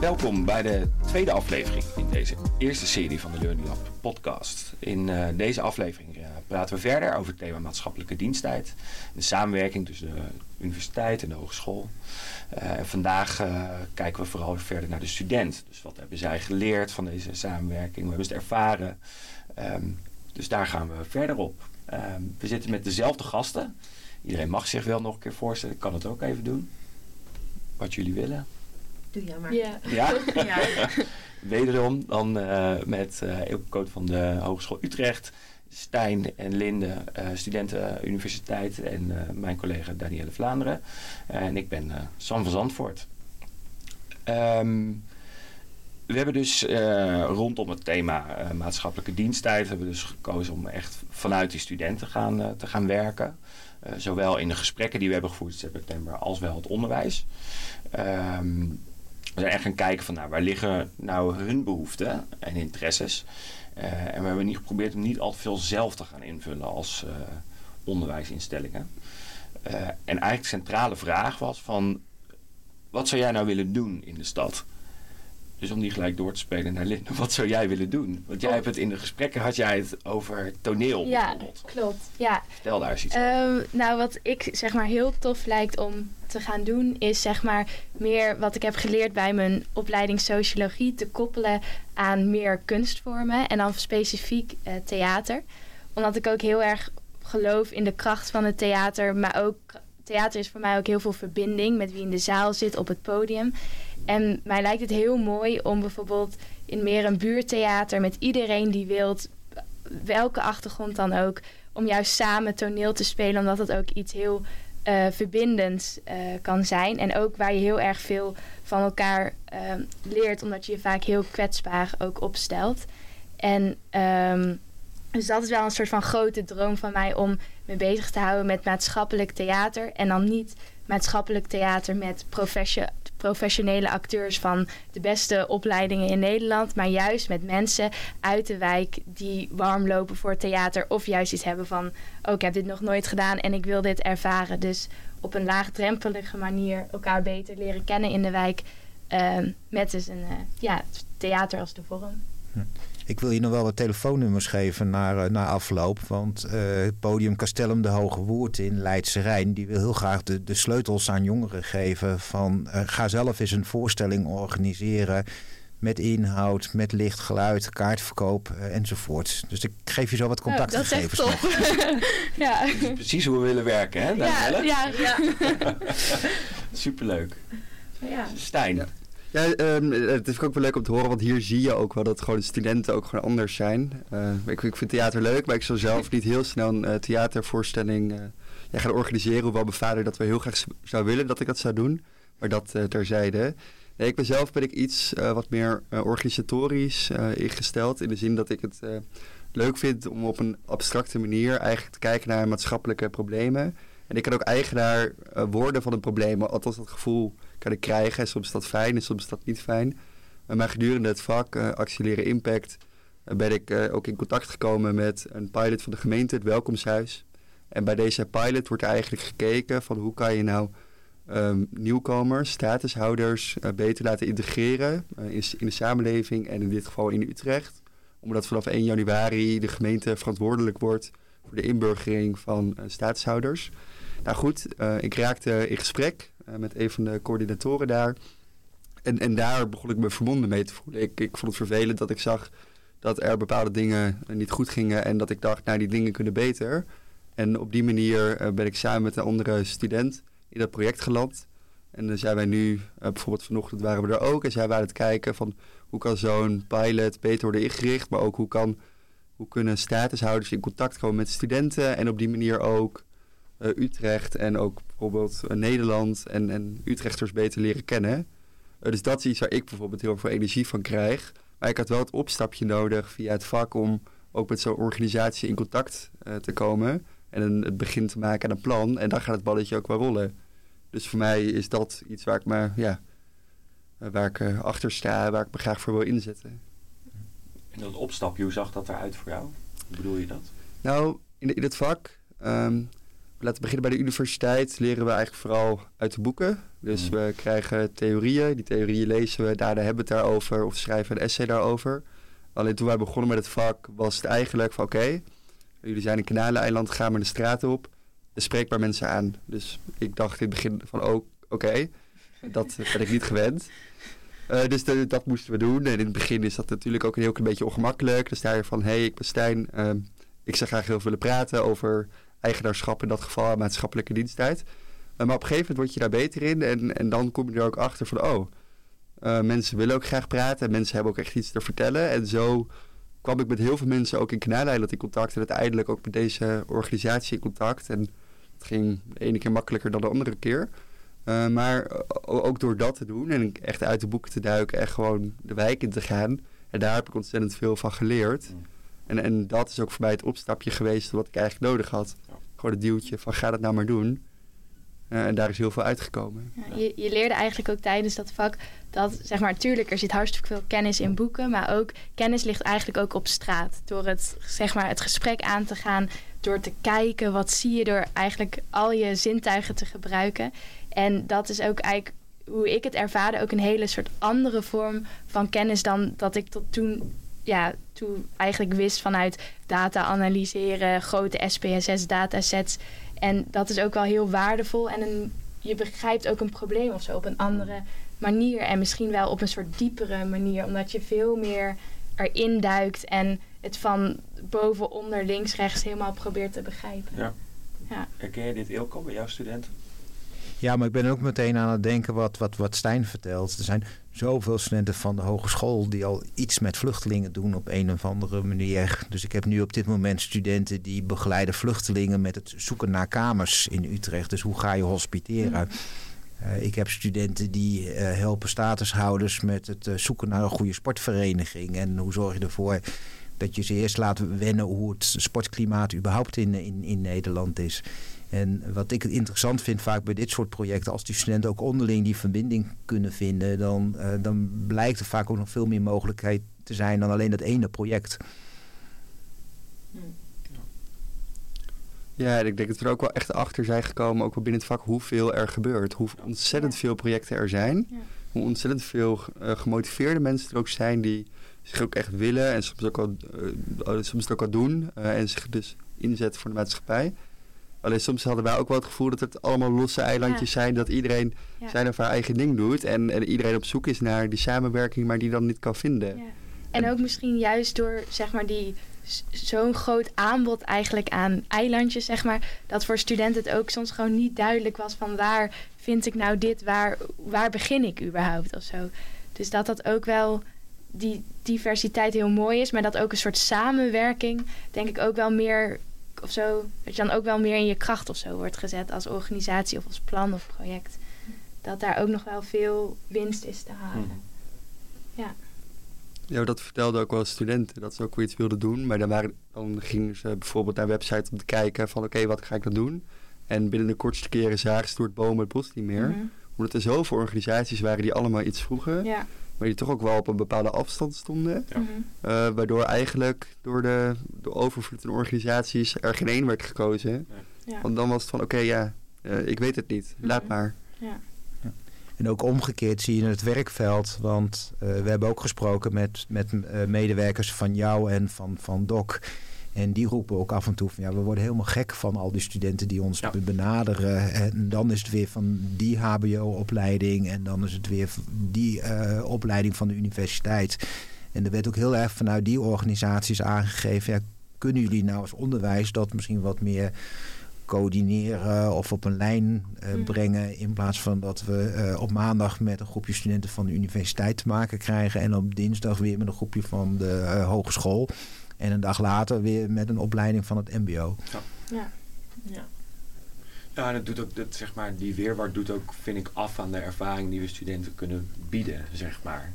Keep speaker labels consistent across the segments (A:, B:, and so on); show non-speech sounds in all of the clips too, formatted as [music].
A: Welkom bij de tweede aflevering in deze eerste serie van de Learning Lab podcast. In uh, deze aflevering uh, praten we verder over het thema maatschappelijke diensttijd. De samenwerking tussen de universiteit en de hogeschool. en vandaag kijken we vooral verder naar de student. Dus wat hebben zij geleerd van deze samenwerking? Hoe hebben ze het ervaren? Um, dus daar gaan we verder op. Um, we zitten met dezelfde gasten. Iedereen mag zich wel nog een keer voorstellen. Ik kan het ook even doen. Wat jullie willen.
B: Doe jij maar.
A: Ja. ja? ja. [laughs] Wederom dan uh, met uh, Koot van de Hogeschool Utrecht. Stijn en Linde, uh, studenten universiteit en mijn collega Danielle Vlaanderen. en ik ben Sam van Zandvoort. Um, we hebben dus uh, rondom het thema uh, maatschappelijke diensttijd hebben we dus gekozen om echt vanuit die studenten gaan, uh, te gaan werken. zowel in de gesprekken die we hebben gevoerd in september als wel het onderwijs. Um, we zijn echt gaan kijken van nou, waar liggen nou hun behoeften en interesses. en we hebben niet geprobeerd om niet al te veel zelf te gaan invullen als onderwijsinstellingen. en eigenlijk de centrale vraag was van wat zou jij nou willen doen in de stad? Dus om die gelijk door te spelen naar Linde, [laughs] wat zou jij willen doen? Want jij hebt het in de gesprekken, had jij het over toneel
C: Ja, klopt. Ja.
A: Vertel daar eens iets
C: um, Nou, wat ik zeg maar heel tof lijkt om te gaan doen, is zeg maar meer wat ik heb geleerd bij mijn opleiding sociologie te koppelen aan meer kunstvormen en dan specifiek uh, theater. Omdat ik ook heel erg geloof in de kracht van het theater, maar ook theater is voor mij ook heel veel verbinding met wie in de zaal zit op het podium. En mij lijkt het heel mooi om bijvoorbeeld in meer een buurtheater met iedereen die wilt, welke achtergrond dan ook, om juist samen toneel te spelen, omdat het ook iets heel uh, verbindends uh, kan zijn. En ook waar je heel erg veel van elkaar uh, leert, omdat je je vaak heel kwetsbaar ook opstelt. En um, dus dat is wel een soort van grote droom van mij om me bezig te houden met maatschappelijk theater. En dan niet maatschappelijk theater met professionele acteurs van de beste opleidingen in Nederland. Maar juist met mensen uit de wijk die warm lopen voor theater. Of juist iets hebben van: oh, ik heb dit nog nooit gedaan en ik wil dit ervaren. Dus op een laagdrempelige manier elkaar beter leren kennen in de wijk. Uh, met dus een uh, ja, theater als de vorm.
D: Hm. Ik wil je nog wel wat telefoonnummers geven naar, uh, naar afloop. Want uh, het podium Castellum de Hoge Woerd in Leidse Rijn... die wil heel graag de, de sleutels aan jongeren geven. Van uh, ga zelf eens een voorstelling organiseren... met inhoud, met licht, geluid, kaartverkoop enzovoort. Dus ik geef je zo wat contactgegevens.
C: Oh, dat is echt top. [laughs] ja.
A: Precies hoe we willen werken, hè?
C: Ja, ja, ja. [laughs]
A: Superleuk. Ja. Stijn.
E: Ja. Um, het is ook wel leuk om te horen, want hier zie je ook wel dat gewoon de studenten ook gewoon anders zijn. Uh, ik, ik, vind theater leuk, maar ik zal zelf niet heel snel een uh, theatervoorstelling uh, ja, gaan organiseren. Hoewel mijn vader dat wel heel graag zou willen dat ik dat zou doen. Maar dat terzijde. Nee, ik ben zelf ben ik iets wat meer organisatorisch ingesteld. In de zin dat ik het leuk vind om op een abstracte manier eigenlijk te kijken naar maatschappelijke problemen. En ik kan ook eigenaar worden van een probleem. Althans dat gevoel kan ik krijgen. Soms is dat fijn en soms is dat niet fijn. Maar gedurende het vak uh, Accelereren Impact uh, ben ik uh, ook in contact gekomen met een pilot van de gemeente, het Welkomshuis. En bij deze pilot wordt eigenlijk gekeken van hoe kan je nou um, nieuwkomers, statushouders beter laten integreren in, de samenleving en in dit geval in Utrecht. Omdat vanaf 1 januari de gemeente verantwoordelijk wordt voor de inburgering van statushouders. Nou goed, ik raakte in gesprek uh, met een van de coördinatoren daar. En, en daar begon ik me verbonden mee te voelen. Ik, ik vond het vervelend dat ik zag dat er bepaalde dingen niet goed gingen. En dat ik dacht, nou die dingen kunnen beter. En op die manier uh, ben ik samen met een andere student in dat project geland. En dan zijn wij nu, bijvoorbeeld vanochtend waren we er ook. En zijn wij aan het kijken van hoe kan zo'n pilot beter worden ingericht. Maar ook hoe, kan, hoe kunnen statushouders in contact komen met studenten. En op die manier ook Utrecht en ook bijvoorbeeld uh, Nederland en, en Utrechters beter leren kennen. Uh, dus dat is iets waar ik bijvoorbeeld heel veel energie van krijg. Maar ik had wel het opstapje nodig via het vak om ook met zo'n organisatie in contact te komen. En een, het begin te maken aan een plan. En dan gaat het balletje ook wel rollen. Dus voor mij is dat iets waar ik me, ja, waar ik achter sta, waar ik me graag voor wil inzetten.
A: En dat opstapje, hoe zag dat eruit voor jou? Hoe bedoel je dat?
E: Nou, in, in het vak um, laten we beginnen bij de universiteit. Leren we eigenlijk vooral uit de boeken. Dus
A: Mm.
E: we krijgen theorieën. Die theorieën lezen we, daarna hebben we het daarover of schrijven een essay daarover. Alleen toen wij begonnen met het vak was het eigenlijk van oké, jullie zijn een kanaleiland, gaan maar de straat op. En spreek maar mensen aan. Dus ik dacht in het begin van oh, oké, dat ben ik niet gewend. Eh, dus de- dat moesten we doen. En in het begin is dat natuurlijk ook een heel klein beetje ongemakkelijk. Dan sta je van, hé, hey, ik ben Stijn. Ehm, ik zou graag heel veel willen praten over eigenaarschap in dat geval en maatschappelijke diensttijd. Eh, maar op een gegeven moment word je daar beter in. En, en dan kom je er ook achter van, oh, eh, mensen willen ook graag praten. En mensen hebben ook echt iets te vertellen. En zo kwam ik met heel veel mensen ook in Kanaaleiland in contact. En uiteindelijk ook met deze organisatie in contact. En het ging de ene keer makkelijker dan de andere keer. Uh, maar ook door dat te doen en echt uit de boeken te duiken en gewoon de wijk in te gaan. En daar heb ik ontzettend veel van geleerd.
A: Mm.
E: En, en dat is ook voor mij het opstapje geweest wat ik eigenlijk nodig had. Gewoon het duwtje van ga dat nou maar doen. Uh, en daar is heel veel uitgekomen.
C: Ja, je, je leerde eigenlijk ook tijdens dat vak dat, zeg maar, tuurlijk, er zit hartstikke veel kennis in boeken, maar ook kennis ligt eigenlijk ook op straat. Door het, zeg maar, het gesprek aan te gaan, door te kijken, wat zie je, door eigenlijk al je zintuigen te gebruiken. En dat is ook eigenlijk hoe ik het ervaarde, ook een hele soort andere vorm van kennis dan dat ik tot toen, ja, toen eigenlijk wist vanuit data analyseren, grote SPSS datasets. En dat is ook wel heel waardevol. En een, je begrijpt ook een probleem of zo op een andere manier. En misschien wel op een soort diepere manier. Omdat je veel meer erin duikt en het van boven, onder, links, rechts helemaal probeert te begrijpen.
A: Ja.
C: ja.
A: Herken je dit Ilko bij jouw studenten?
D: Ja, maar ik ben ook meteen aan het denken wat, wat, wat Stijn vertelt. Er zijn zoveel studenten van de hogeschool die al iets met vluchtelingen doen op een of andere manier. Dus ik heb nu op dit moment studenten die begeleiden vluchtelingen met het zoeken naar kamers in Utrecht. Dus hoe ga je hospiteren? Mm. Uh, ik heb studenten die uh, helpen statushouders met het uh, zoeken naar een goede sportvereniging. En hoe zorg je ervoor dat je ze eerst laat wennen hoe het sportklimaat überhaupt in, in, in Nederland is. En wat ik interessant vind vaak bij dit soort projecten, als die studenten ook onderling die verbinding kunnen vinden, dan, uh, dan blijkt er vaak ook nog veel meer mogelijkheid te zijn dan alleen dat ene project.
E: Ja, en ik denk dat we er ook wel echt achter zijn gekomen, ook wel binnen het vak, hoeveel er gebeurt. Hoe ontzettend veel projecten er zijn. Hoe ontzettend veel uh, gemotiveerde mensen er ook zijn die zich ook echt willen en soms ook al, uh, soms ook al doen. Uh, en zich dus inzetten voor de maatschappij. Alleen soms hadden wij ook wel het gevoel dat het allemaal losse eilandjes ja. zijn. Dat iedereen ja. zijn of haar eigen ding doet. En, en, iedereen op zoek is naar die samenwerking, maar die dan niet kan vinden.
C: Ja. En, en ook misschien juist door zeg maar die zo'n groot aanbod eigenlijk aan eilandjes, zeg maar, dat voor studenten het ook soms gewoon niet duidelijk was van waar vind ik nou dit, waar, waar begin ik überhaupt of zo. Dus dat dat ook wel die diversiteit heel mooi is, maar dat ook een soort samenwerking, denk ik ook wel meer of zo, dat je dan ook wel meer in je kracht of zo wordt gezet als organisatie of als plan of project. Dat daar ook nog wel veel winst is te halen.
A: Hmm.
C: Ja.
E: Ja, dat vertelden ook wel studenten, dat ze ook weer iets wilden doen. Maar dan, waren, dan gingen ze bijvoorbeeld naar website om te kijken van oké, okay, wat ga ik dan doen? En binnen de kortste keren zagen ze door het bomen het bos niet meer.
C: Mm-hmm.
E: Omdat er zoveel organisaties waren die allemaal iets vroegen.
C: Ja.
E: Maar die toch ook wel op een bepaalde afstand stonden.
A: Ja.
C: Mm-hmm.
E: Uh, waardoor eigenlijk door de, de overvloed aan organisaties er geen één werd gekozen.
C: Ja.
E: Want dan was het van oké, okay, ja, uh, ik weet het niet. Laat
C: Mm-hmm.
E: maar.
C: Ja.
D: En ook omgekeerd zie je in het werkveld. Want uh, we hebben ook gesproken met, met uh, medewerkers van jou en van, van DOC. En die roepen ook af en toe van ja, we worden helemaal gek van al die studenten die ons
A: Ja.
D: benaderen. En dan is het weer van die HBO-opleiding. En dan is het weer die uh, opleiding van de universiteit. En er werd ook heel erg vanuit die organisaties aangegeven. Ja, kunnen jullie nou als onderwijs dat misschien wat meer coördineren of op een lijn uh,
C: Mm.
D: brengen. In plaats van dat we uh, op maandag met een groepje studenten van de universiteit te maken krijgen. En op dinsdag weer met een groepje van de uh, hogeschool. En een dag later weer met een opleiding van het MBO.
C: Ja. ja.
A: Ja, en het doet ook, dat, zeg maar, die weerwaard doet ook, vind ik, af aan de ervaring die we studenten kunnen bieden, zeg maar.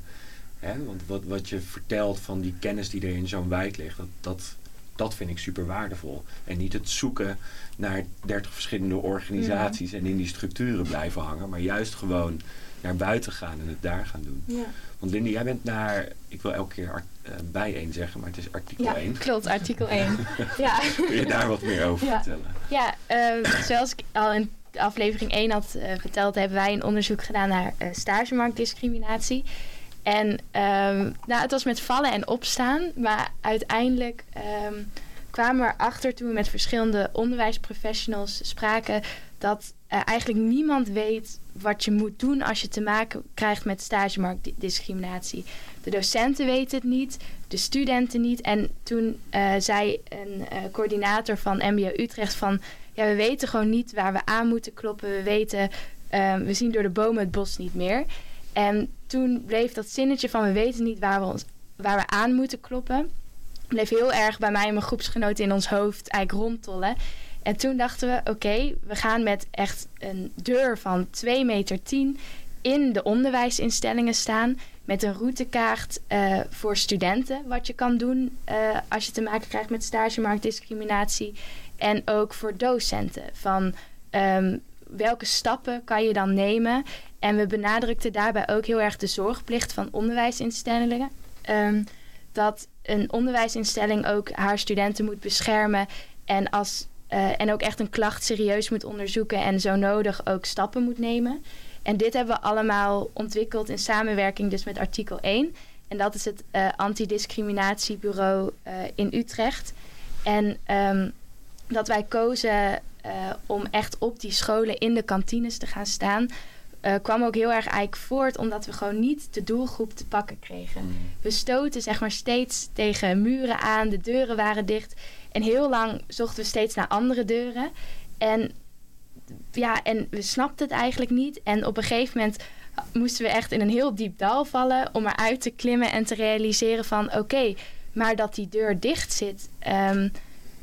A: Hè? Want wat, wat je vertelt van die kennis die er in zo'n wijk ligt, dat, dat, dat vind ik super waardevol. En niet het zoeken naar 30 verschillende organisaties en in die structuren blijven hangen, maar juist gewoon naar buiten gaan en het daar gaan doen.
C: Ja.
A: Want Lindy, jij bent naar, ik wil elke keer art, uh, bij één zeggen, maar het is artikel
C: ja,
A: 1.
C: klopt, artikel 1. [laughs] ja.
A: Kun je daar wat meer over
C: ja.
A: vertellen?
C: Ja, uh, zoals ik al in aflevering 1 had uh, verteld, hebben wij een onderzoek gedaan naar uh, stagemarktdiscriminatie. En um, nou, het was met vallen en opstaan, maar uiteindelijk um, kwamen we erachter toen we met verschillende onderwijsprofessionals spraken dat uh, eigenlijk niemand weet wat je moet doen als je te maken krijgt met stagemarktdiscriminatie. De docenten weten het niet, de studenten niet. En toen uh, zei een uh, coördinator van MBO Utrecht van... ja, we weten gewoon niet waar we aan moeten kloppen. We weten, we zien door de bomen het bos niet meer. En toen bleef dat zinnetje van we weten niet waar we, ons, waar we aan moeten kloppen... bleef heel erg bij mij en mijn groepsgenoten in ons hoofd eigenlijk rondtollen... En toen dachten we, oké, we gaan met echt een deur van 2 meter 10 in de onderwijsinstellingen staan. Met een routekaart uh, voor studenten, wat je kan doen uh, als je te maken krijgt met stagemarktdiscriminatie. En ook voor docenten, van um, welke stappen kan je dan nemen. En we benadrukten daarbij ook heel erg de zorgplicht van onderwijsinstellingen. Um, dat een onderwijsinstelling ook haar studenten moet beschermen. En als uh, en ook echt een klacht serieus moet onderzoeken en zo nodig ook stappen moet nemen. En dit hebben we allemaal ontwikkeld in samenwerking dus met artikel 1. En dat is het uh, antidiscriminatiebureau uh, in Utrecht. En um, dat wij kozen om echt op die scholen in de kantines te gaan staan... kwam ook heel erg eigenlijk voort omdat we gewoon niet de doelgroep te pakken kregen. We stoten zeg maar steeds tegen muren aan, de deuren waren dicht... En heel lang zochten we steeds naar andere deuren. En ja, en we snapten het eigenlijk niet. En op een gegeven moment moesten we echt in een heel diep dal vallen om eruit te klimmen en te realiseren van oké, maar dat die deur dicht zit, um,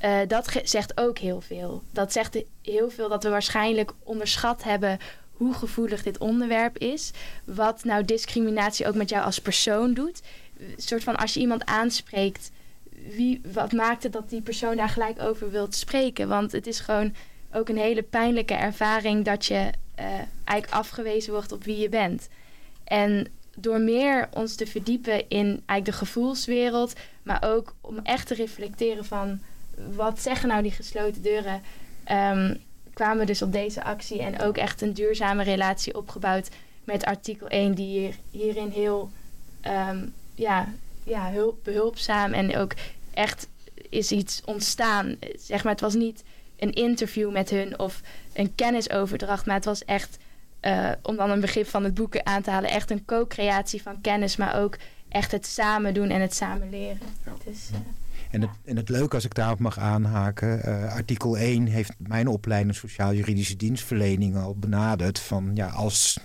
C: uh, dat zegt ook heel veel. Dat zegt heel veel dat we waarschijnlijk onderschat hebben hoe gevoelig dit onderwerp is. Wat nou discriminatie ook met jou als persoon doet. Een soort van als je iemand aanspreekt wie, wat maakt het dat die persoon daar gelijk over wilt spreken? Want het is gewoon ook een hele pijnlijke ervaring dat je uh, eigenlijk afgewezen wordt op wie je bent. En door meer ons te verdiepen in eigenlijk de gevoelswereld, maar ook om echt te reflecteren van wat zeggen nou die gesloten deuren, um, kwamen we dus op deze actie en ook echt een duurzame relatie opgebouwd met artikel 1, die hier, hierin heel um, ja, ja, hulp, behulpzaam en ook echt is iets ontstaan. Zeg maar, het was niet een interview met hun of een kennisoverdracht, maar het was echt, uh, om dan een begrip van het boeken aan te halen, echt een co-creatie van kennis, maar ook echt het samen doen en het samen leren.
A: Ja.
C: Dus, uh,
D: En het, en het leuke, als ik daarop mag aanhaken, uh, artikel 1 heeft mijn opleiding sociaal-juridische dienstverlening al benaderd van ja, als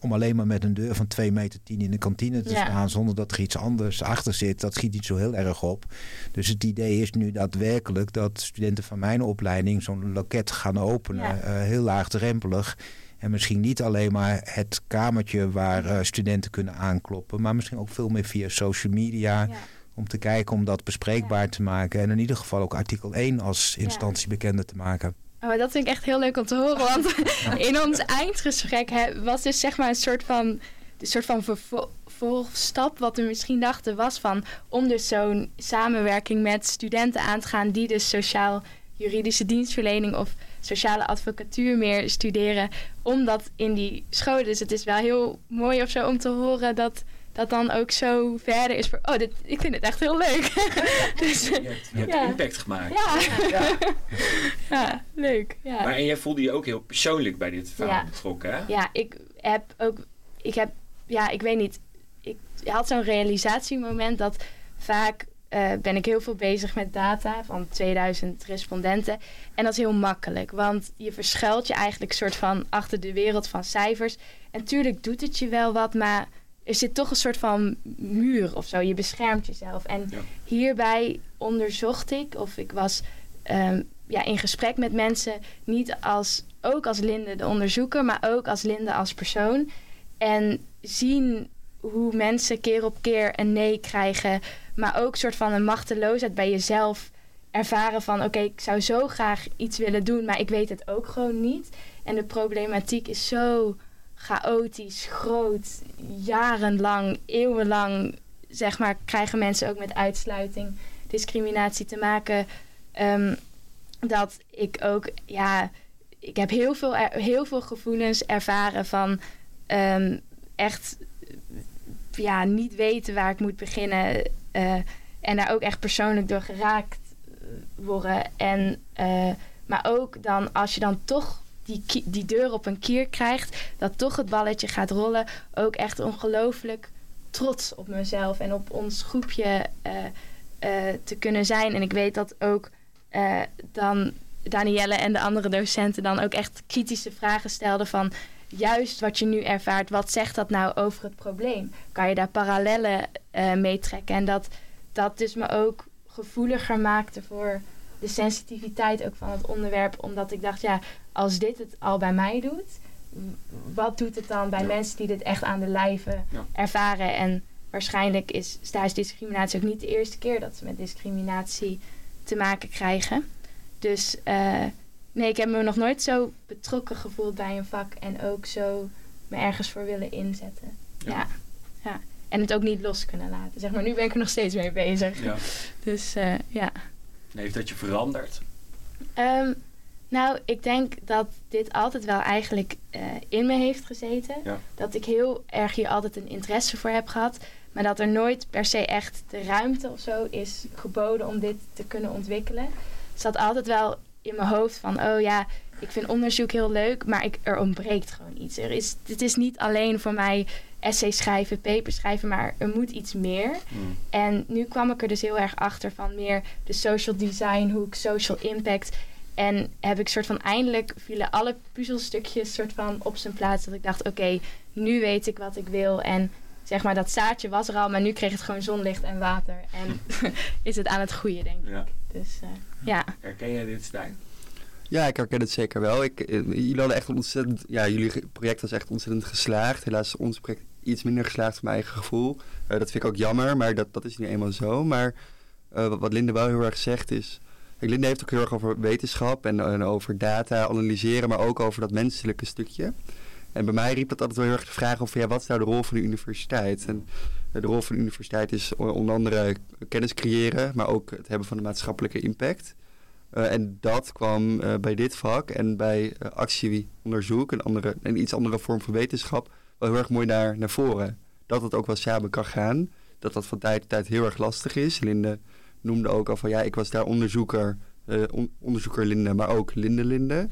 D: om alleen maar met een deur van 2 meter 10 in de kantine te
C: Ja.
D: staan zonder dat er iets anders achter zit, dat schiet niet zo heel erg op. Dus het idee is nu daadwerkelijk dat studenten van mijn opleiding zo'n loket gaan openen,
C: Ja.
D: eh, heel laagdrempelig. En misschien niet alleen maar het kamertje waar eh, studenten kunnen aankloppen, maar misschien ook veel meer via social media.
C: ja.
D: Om te kijken om dat bespreekbaar te maken. En in ieder geval ook artikel 1 als instantie bekender te maken.
C: Oh, dat vind ik echt heel leuk om te horen. Want [laughs] [laughs] in ons eindgesprek hè, was dus zeg maar een soort van, een soort van vervo- vervolgstap. Wat we misschien dachten was van om dus zo'n samenwerking met studenten aan te gaan. Die dus sociaal-juridische dienstverlening of sociale advocatuur meer studeren. Om dat in die scholen. Dus het is wel heel mooi of zo om te horen dat dat dan ook zo verder is. Voor, oh, dit, ik vind het echt heel leuk. [laughs] [laughs] dus,
A: Je hebt, je hebt
C: Ja.
A: impact gemaakt.
C: ja. [laughs] ja, leuk. Ja.
A: Maar en jij voelde je ook heel persoonlijk bij dit verhaal
C: Ja.
A: betrokken, hè?
C: Ja, ik heb ook, ik heb, ja, ik weet niet. Ik had zo'n realisatiemoment dat vaak eh, ben ik heel veel bezig met data van 2000 respondenten. En dat is heel makkelijk, want je verschuilt je eigenlijk soort van achter de wereld van cijfers. En tuurlijk doet het je wel wat, maar er zit toch een soort van muur of zo. Je beschermt jezelf. En
A: Ja.
C: hierbij onderzocht ik, of ik was ehm, ja, in gesprek met mensen, niet als, ook als Linde de onderzoeker, maar ook als Linde als persoon. En zien hoe mensen keer op keer een nee krijgen, maar ook soort van een machteloosheid bij jezelf ervaren van oké, ik zou zo graag iets willen doen, maar ik weet het ook gewoon niet. En de problematiek is zo chaotisch, groot, jarenlang, eeuwenlang, zeg maar, krijgen mensen ook met uitsluiting, discriminatie te maken. Ehm, dat ik ook, ja, ik heb heel veel, heel veel gevoelens ervaren van ehm, echt, ja, niet weten waar ik moet beginnen. Uh, en daar ook echt persoonlijk door geraakt worden. En, uh, maar ook dan, als je dan toch die, die deur op een kier krijgt, dat toch het balletje gaat rollen. Ook echt ongelooflijk trots op mezelf en op ons groepje uh, uh, te kunnen zijn. En ik weet dat ook uh, dan Danielle en de andere docenten dan ook echt kritische vragen stelden van juist wat je nu ervaart, wat zegt dat nou over het probleem? Kan je daar parallellen mee trekken? En dat dat dus me ook gevoeliger maakte voor de sensitiviteit ook van het onderwerp. Omdat ik dacht, ja, als dit het al bij mij doet, wat doet het dan bij mensen die dit echt aan de lijve ervaren? En waarschijnlijk is discriminatie ook niet de eerste keer dat ze met discriminatie te maken krijgen. Dus uh, nee, ik heb me nog nooit zo betrokken gevoeld bij een vak en ook zo me ergens voor willen inzetten. Ja. ja. En het ook niet los kunnen laten. Zeg maar, nu ben ik er nog steeds mee bezig. Ja. [laughs] Dus uh, ja.
A: Heeft dat je veranderd?
C: Um, nou, ik denk dat dit altijd wel eigenlijk uh, in me heeft gezeten. Ja. Dat ik heel erg hier altijd een interesse voor heb gehad. Maar dat er nooit per se echt de ruimte of zo is geboden om dit te kunnen ontwikkelen. Het zat altijd wel in mijn hoofd van, oh ja, ik vind onderzoek heel leuk, maar ik, er ontbreekt gewoon iets. Er is, het is niet alleen voor mij essay schrijven, paper schrijven, maar er moet iets meer. Hmm. En nu kwam ik er dus heel erg achter van meer de social design hoek, social impact. En heb ik soort van eindelijk vielen alle puzzelstukjes soort van op zijn plaats. Dat ik dacht, oké, nu weet ik wat ik wil. En zeg maar, dat zaadje was er al, maar nu kreeg het gewoon zonlicht en water. En [laughs] is het aan het groeien, denk ik. Ja. Dus uh, ja.
A: Herken jij dit, Stijn?
E: Ja, ik herken het zeker wel. Ik, eh, jullie hadden echt ontzettend... Ja, jullie project was echt ontzettend geslaagd. Helaas ons project iets minder geslaagd van mijn eigen gevoel. Uh, dat vind ik ook jammer, maar dat, dat is niet eenmaal zo. Maar uh, wat Linde wel heel erg zegt is... Linde heeft ook heel erg over wetenschap en, en, over data analyseren, maar ook over dat menselijke stukje. En bij mij riep dat altijd wel heel erg de vraag over ja, wat is nou de rol van de universiteit? En de rol van de universiteit is onder andere kennis creëren, maar ook het hebben van de maatschappelijke impact. Uh, en dat kwam uh, bij dit vak en bij uh, actieonderzoek, een, andere, een iets andere vorm van wetenschap, wel heel erg mooi naar, naar voren. Dat het ook wel samen kan gaan. Dat dat van tijd tot tijd heel erg lastig is. Linde noemde ook al van ja, ik was daar onderzoeker, on, onderzoeker Linde, maar ook Linde Linde.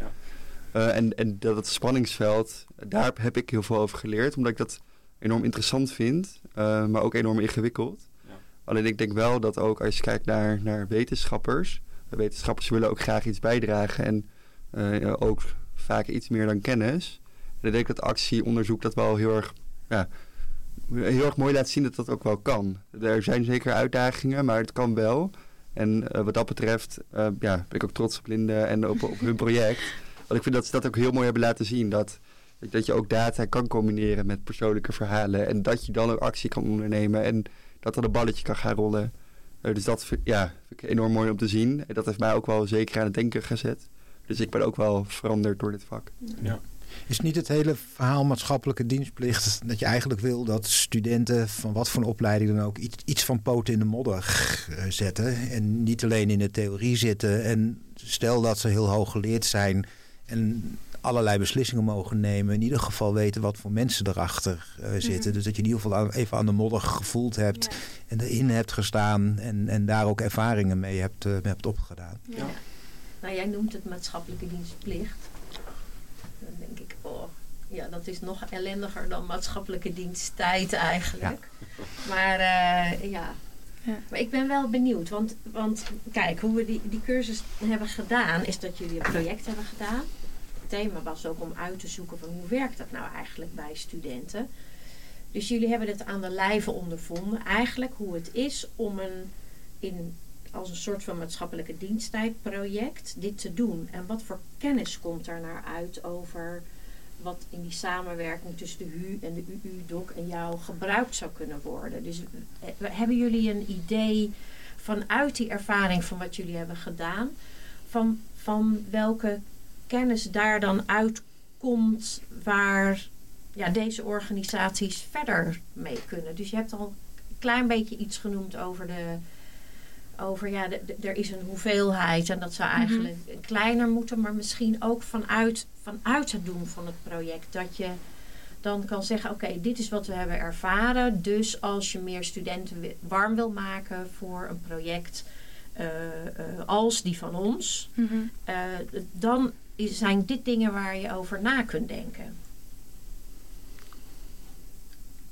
E: Ja. en, en dat het spanningsveld, daar heb ik heel veel over geleerd, omdat ik dat enorm interessant vind, maar ook enorm ingewikkeld. Ja. Alleen ik denk wel dat ook als je kijkt naar, naar wetenschappers, wetenschappers willen ook graag iets bijdragen en uh, ook vaak iets meer dan kennis. En ik denk dat actieonderzoek dat wel heel erg, ja, heel erg mooi laat zien dat dat ook wel kan. Er zijn zeker uitdagingen, maar het kan wel. En uh, wat dat betreft uh, ja, ben ik ook trots op Linde en op, op hun project. Want ik vind dat ze dat ook heel mooi hebben laten zien. Dat, dat je ook data kan combineren met persoonlijke verhalen. En dat je dan ook actie kan ondernemen. En dat er een balletje kan gaan rollen. Uh, dus dat ja, vind ik enorm mooi om te zien. En dat heeft mij ook wel zeker aan het denken gezet. Dus ik ben ook wel veranderd door dit vak.
D: Ja. Is niet het hele verhaal maatschappelijke dienstplicht [laughs] dat je eigenlijk wil dat studenten van wat voor een opleiding dan ook iets, iets van poten in de modder eh, zetten en niet alleen in de theorie zitten en stel dat ze heel hoog geleerd zijn en allerlei beslissingen mogen nemen. In ieder geval weten wat voor mensen erachter uh, zitten. Dus dat je in ieder geval even aan de modder gevoeld hebt. En erin hebt gestaan. En, en daar ook ervaringen mee hebt, uh, hebt opgedaan. Ja.
B: Nou, jij noemt het maatschappelijke dienstplicht. Dan denk ik, oh, ja, dat is nog ellendiger dan maatschappelijke diensttijd eigenlijk. Maar uh, ja, ja. Maar ik ben wel benieuwd, want, want kijk, hoe we die, die cursus hebben gedaan, is dat jullie een project hebben gedaan thema was ook om uit te zoeken van hoe werkt dat nou eigenlijk bij studenten. Dus jullie hebben het aan de lijve ondervonden. Eigenlijk hoe het is om een, in, als een soort van maatschappelijke diensttijdproject dit te doen. En wat voor kennis komt daar naar uit over wat in die samenwerking tussen de HU en de UU-doc en jou gebruikt zou kunnen worden. Dus eh, hebben jullie een idee vanuit die ervaring van wat jullie hebben gedaan, van, van welke kennis daar dan uitkomt waar ja, deze organisaties verder mee kunnen. Dus je hebt al een klein beetje iets genoemd over de. Over ja, de, de- er is een hoeveelheid en dat zou
C: Mhm.
B: eigenlijk kleiner moeten, maar misschien ook vanuit, vanuit het doen van het project. Dat je dan kan zeggen: Oké, dit is wat we hebben ervaren. Dus als je meer studenten warm wil maken voor een project eh, eh, als die van ons,
C: Mhm.
B: eh, dan zijn dit dingen waar je over na kunt denken.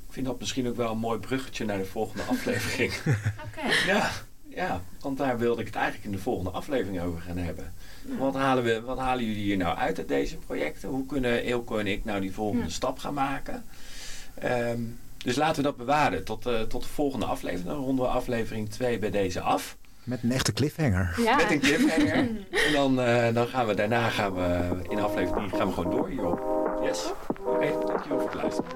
A: Ik vind dat misschien ook wel een mooi bruggetje naar de volgende [laughs] aflevering.
B: Oké.
A: ja, ja, want daar wilde ik het eigenlijk in de volgende aflevering over gaan hebben. Wat, halen we, wat halen jullie hier nou uit uit deze projecten? Hoe kunnen Eelco en ik nou die volgende
C: Ja.
A: stap gaan maken? Ehm, dus laten we dat bewaren tot, eh, tot de volgende aflevering. Dan ronden we aflevering 2 bij deze af.
D: Met een echte cliffhanger.
C: Ja.
A: Met een cliffhanger. en dan, eh, dan gaan we daarna gaan we in aflevering 3 gaan we gewoon door hierop. Yes? Oké, dankjewel voor het luisteren.